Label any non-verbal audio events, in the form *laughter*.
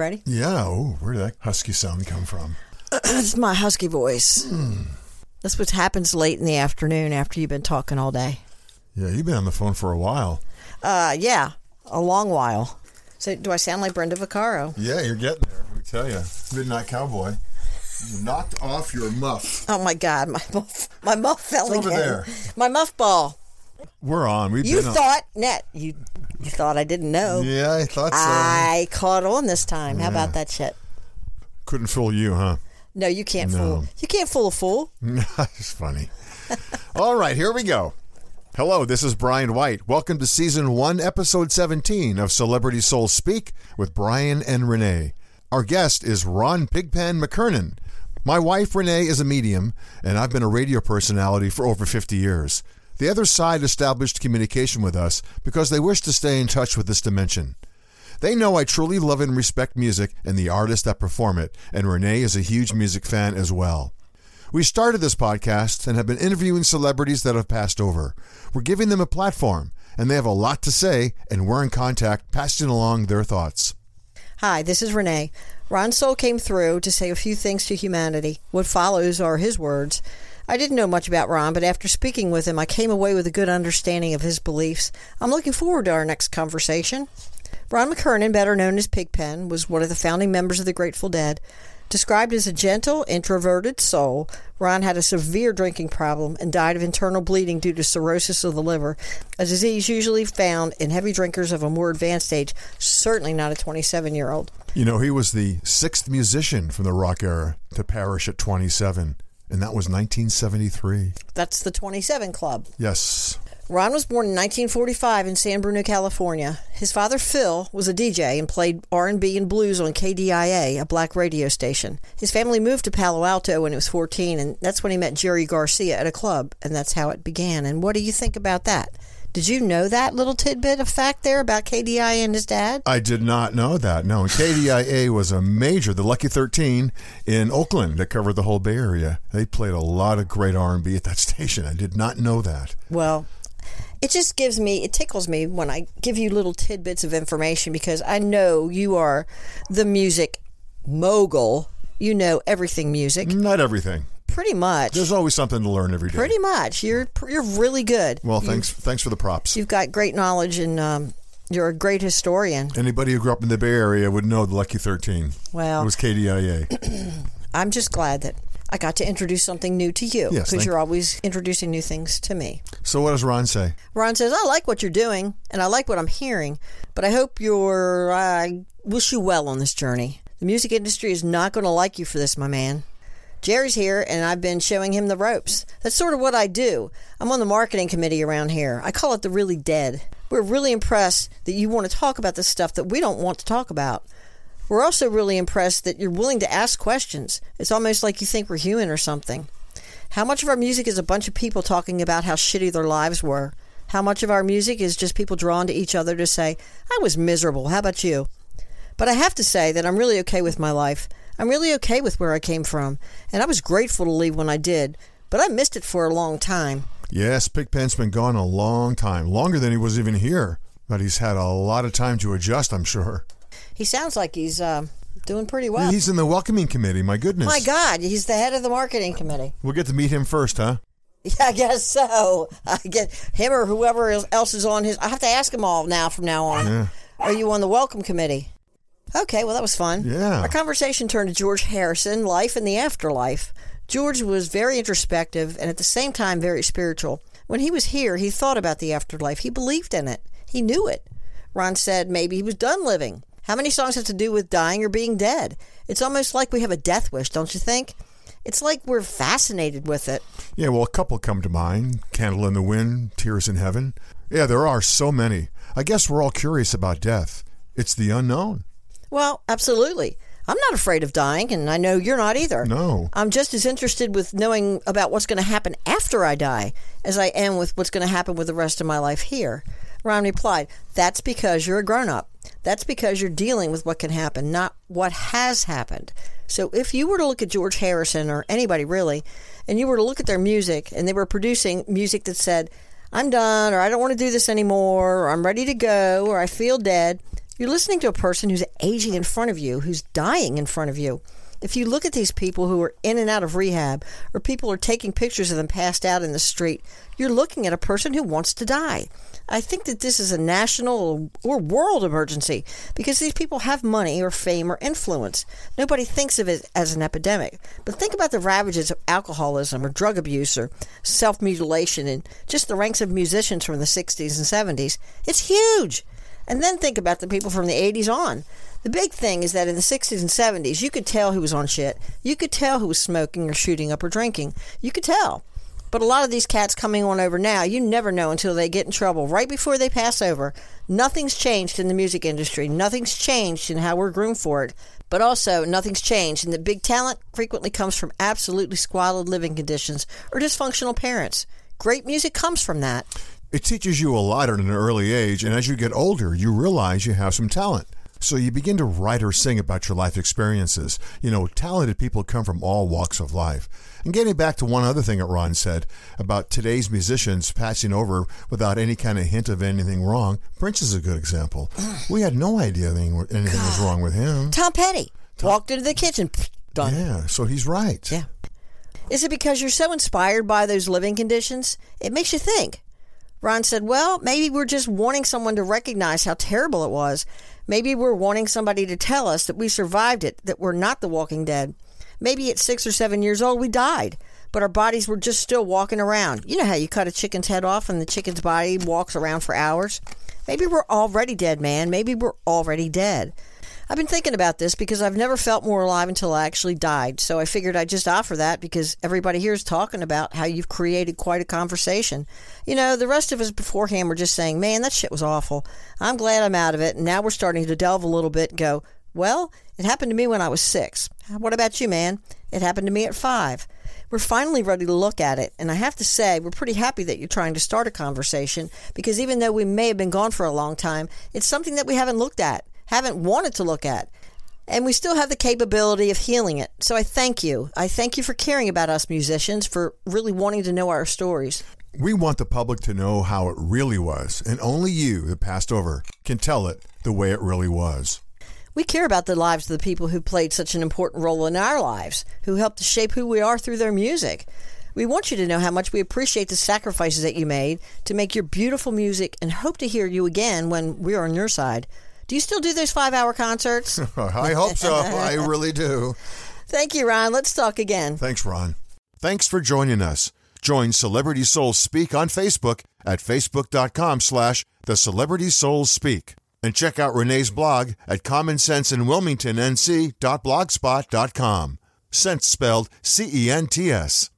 ready? Yeah. Oh, where did that husky sound come from? *clears throat* It's my husky voice. That's what happens late in the afternoon after you've been talking all day. Yeah, you've been on the phone for a while. Uh, yeah, a long while. So, do I sound like Brenda Vaccaro? Yeah, you're getting there. Let me tell you, Midnight Cowboy. You knocked off your muff. Oh my God, my *laughs* muff, my muff fell It's over there. My muff ball. We're on. We've You thought, Net, you you thought I didn't know. Yeah, I thought so. I caught on this time. How about that shit? Couldn't fool you, huh? No, you can't No. fool. You can't fool a fool. *laughs* it's funny. *laughs* All right, here we go. Hello, this is Brian White. Welcome to season one, episode 17 of Celebrity Soul Speak with Brian and Renee. Our guest is Ron Pigpen McKernan. My wife, Renee, is a medium, and I've been a radio personality for over 50 years. The other side established communication with us because they wish to stay in touch with this dimension. They know I truly love and respect music and the artists that perform it, and Renee is a huge music fan as well. We started this podcast and have been interviewing celebrities that have passed over. We're giving them a platform, and they have a lot to say, and we're in contact, passing along their thoughts. Hi, this is Renee. Ron Soul came through to say a few things to humanity. What follows are his words. I didn't know much about Ron, but after speaking with him, I came away with a good understanding of his beliefs. I'm looking forward to our next conversation. Ron McKernan, better known as Pigpen, was one of the founding members of the Grateful Dead. Described as a gentle, introverted soul, Ron had a severe drinking problem and died of internal bleeding due to cirrhosis of the liver, a disease usually found in heavy drinkers of a more advanced age, certainly not a 27 year old. You know, he was the sixth musician from the rock era to perish at 27, and that was 1973. That's the 27 Club. Yes. Ron was born in 1945 in San Bruno, California. His father, Phil, was a DJ and played R&B and blues on KDIA, a black radio station. His family moved to Palo Alto when he was 14, and that's when he met Jerry Garcia at a club, and that's how it began. And what do you think about that? Did you know that little tidbit of fact there about KDIA and his dad? I did not know that. No, KDIA *laughs* was a major, the Lucky 13 in Oakland that covered the whole Bay Area. They played a lot of great R&B at that *laughs* station. I did not know that. Well, it just gives me it tickles me when I give you little tidbits of information because I know you are the music mogul. You know everything music, Not everything. Pretty much. There's always something to learn every day. Pretty much. You're you're really good. Well, thanks thanks for the props. You've got great knowledge and um, you're a great historian. Anybody who grew up in the Bay Area would know the Lucky 13. Well, It was KDIA. *clears throat* I'm just glad that I got to introduce something new to you Yes, because thank- you're always introducing new things to me. so what does Ron say? Ron says, I like what you're doing and I like what I'm hearing, but I hope you're, I wish you well on this journey. The music industry is not going to like you for this, my man. Jerry's here and I've been showing him the ropes. That's sort of what I do. I'm on the marketing committee around here. I call it the really dead. We're really impressed that you want to talk about the stuff that we don't want to talk about. We're also really impressed that you're willing to ask questions. It's almost like you think we're human or something. How much of our music is a bunch of people talking about how shitty their lives were? How much of our music is just people drawn to each other to say, I was miserable. How about you? But I have to say that I'm really okay with my life. I'm really okay with where I came from. And I was grateful to leave when I did. But I missed it for a long time. Yes, Pigpen's been gone a long time, longer than he was even here. But he's had a lot of time to adjust, I'm sure. He sounds like he's uh, doing pretty well. He's in the welcoming committee, my goodness. My God, he's the head of the marketing committee. We'll get to meet him first, huh? *laughs* Yeah, I guess so. I get him or whoever else is on his. I have to ask them all now from now on. Yeah. Are you on the welcome committee? Okay, well that was fun. Yeah. Our conversation turned to George Harrison, life and the afterlife. George was very introspective and at the same time very spiritual. When he was here, he thought about the afterlife. He believed in it. He knew it. Ron said maybe he was done living. How many songs have to do with dying or being dead? It's almost like we have a death wish, don't you think? It's like we're fascinated with it. Yeah, well, a couple come to mind Candle in the Wind, Tears in Heaven. Yeah, there are so many. I guess we're all curious about death. It's the unknown. Well, absolutely. I'm not afraid of dying, and I know you're not either. No. I'm just as interested with knowing about what's going to happen after I die as I am with what's going to happen with the rest of my life here. Ron replied, That's because you're a grown up. That's because you're dealing with what can happen, not what has happened. So if you were to look at George Harrison or anybody really, and you were to look at their music and they were producing music that said, I'm done, or I don't want to do this anymore, or I'm ready to go, or I feel dead, You're listening to a person who's aging in front of you, who's dying in front of you. If you look at these people who are in and out of rehab, or people are taking pictures of them passed out in the street, you're looking at a person who wants to die. I think that this is a national or world emergency because these people have money or fame or influence. Nobody thinks of it as an epidemic. But think about the ravages of alcoholism or drug abuse or self mutilation in just the ranks of musicians from the 60s and 70s. It's huge. And then think about the people from the 80s on. The big thing is that in the 60s and 70s, you could tell who was on shit. You could tell who was smoking or shooting up or drinking. You could tell. But a lot of these cats coming on over now, you never know until they get in trouble right before they pass over. Nothing's changed in the music industry. Nothing's changed in how we're groomed for it. But also, nothing's changed in that big talent frequently comes from absolutely squalid living conditions or dysfunctional parents. Great music comes from that. It teaches you a lot at an early age, and as you get older, you realize you have some talent. So you begin to write or sing about your life experiences. You know, talented people come from all walks of life. And getting back to one other thing that Ron said about today's musicians passing over without any kind of hint of anything wrong, Prince is a good example. We had no idea anything, anything was wrong with him. Tom Petty walked into the kitchen, done. Yeah, so he's right. Yeah. Is it because you're so inspired by those living conditions? It makes you think. Ron said, Well, maybe we're just wanting someone to recognize how terrible it was. Maybe we're wanting somebody to tell us that we survived it, that we're not the walking dead. Maybe at six or seven years old, we died, but our bodies were just still walking around. You know how you cut a chicken's head off and the chicken's body walks around for hours? Maybe we're already dead, man. Maybe we're already dead. I've been thinking about this because I've never felt more alive until I actually died. So I figured I'd just offer that because everybody here is talking about how you've created quite a conversation. You know, the rest of us beforehand were just saying, man, that shit was awful. I'm glad I'm out of it. And now we're starting to delve a little bit and go, well, it happened to me when I was six. What about you, man? It happened to me at five. We're finally ready to look at it, and I have to say, we're pretty happy that you're trying to start a conversation because even though we may have been gone for a long time, it's something that we haven't looked at haven't wanted to look at. And we still have the capability of healing it. So I thank you. I thank you for caring about us musicians, for really wanting to know our stories. We want the public to know how it really was, and only you, the passed over, can tell it the way it really was. We care about the lives of the people who played such an important role in our lives, who helped to shape who we are through their music. We want you to know how much we appreciate the sacrifices that you made to make your beautiful music and hope to hear you again when we're on your side. Do you still do those five hour concerts? *laughs* I hope so. I *laughs* really do. Thank you, Ron. Let's talk again. Thanks, Ron. Thanks for joining us. Join Celebrity Souls Speak on Facebook at facebook.com slash the Celebrity Souls Speak. And check out Renee's blog at commoncentsinwilmingtonnc.blogspot.com. Cents spelled C-E-N-T-S.